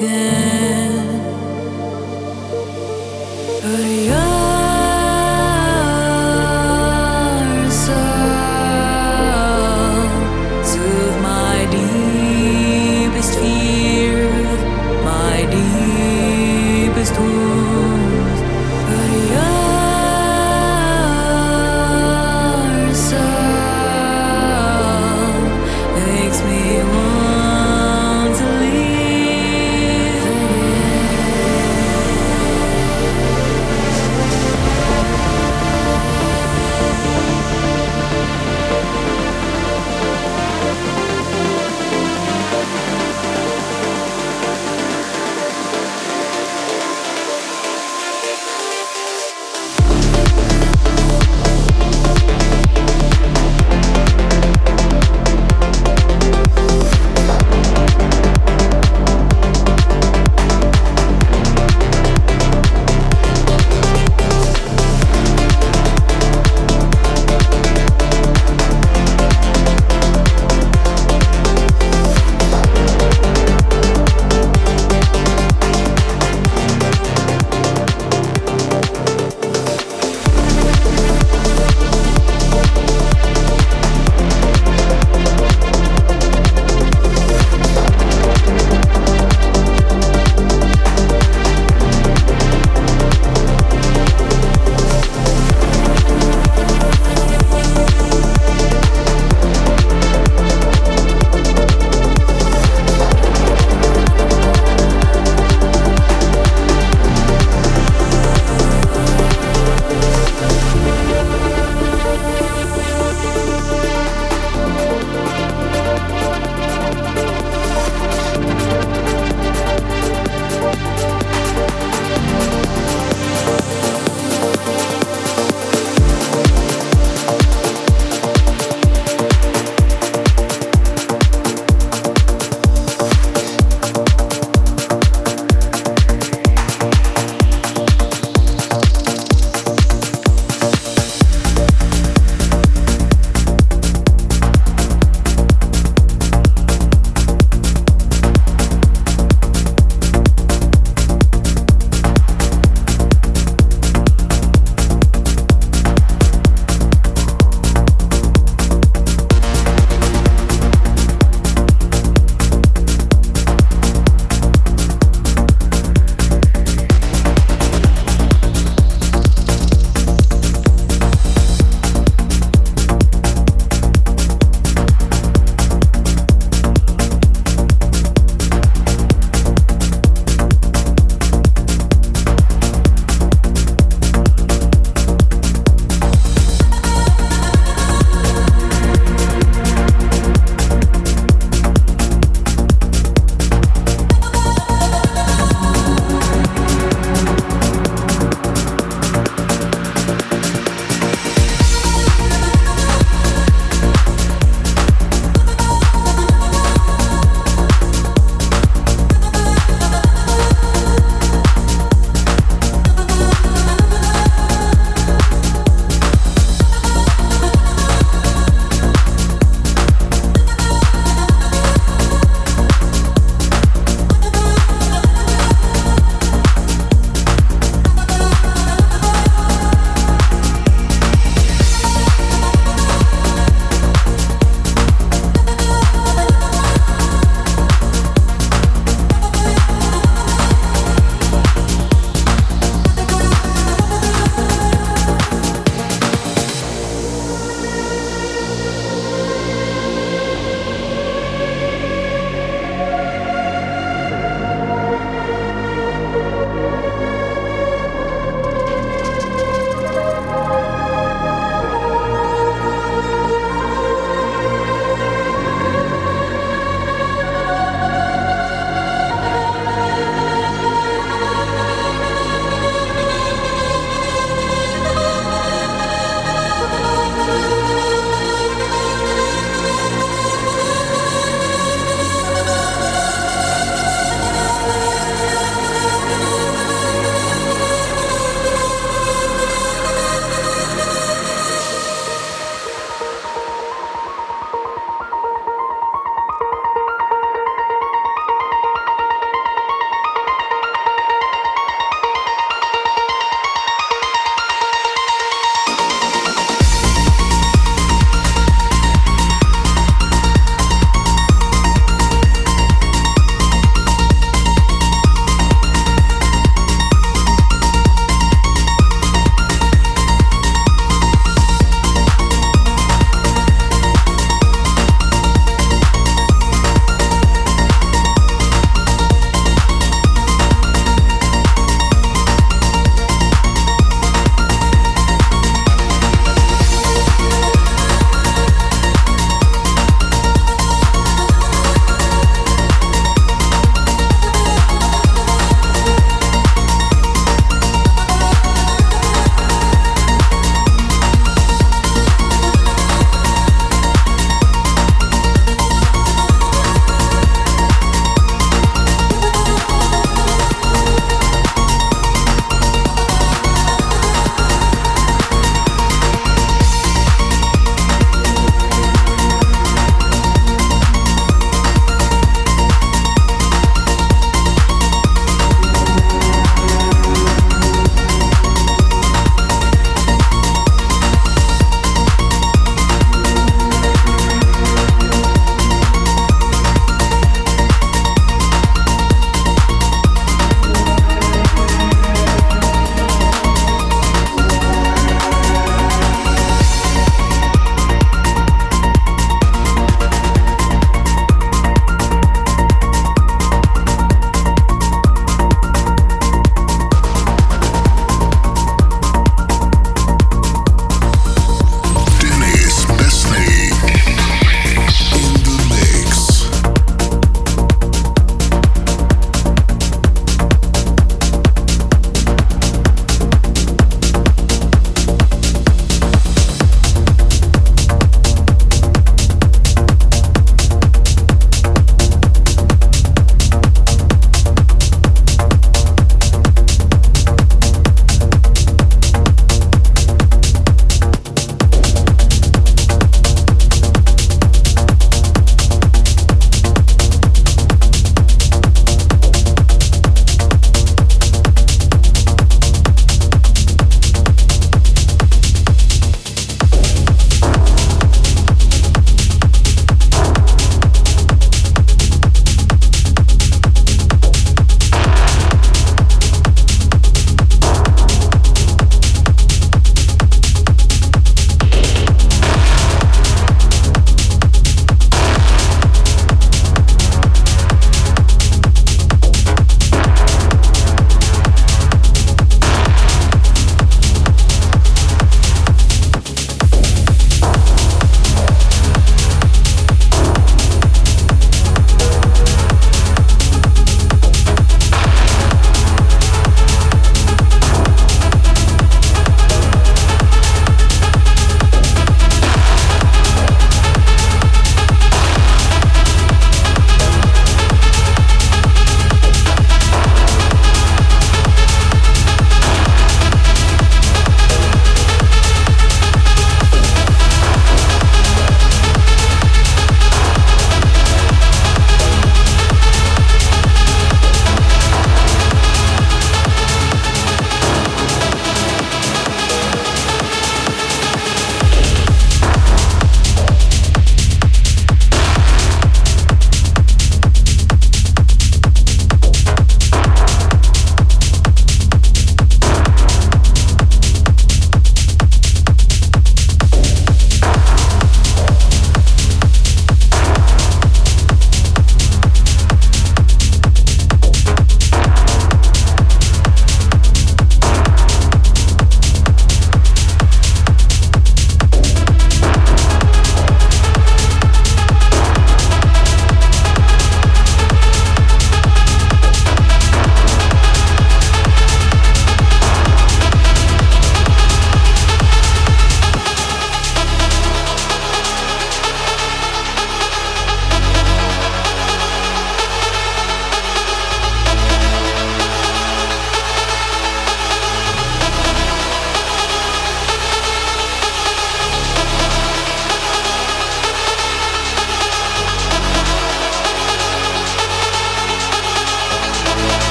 again.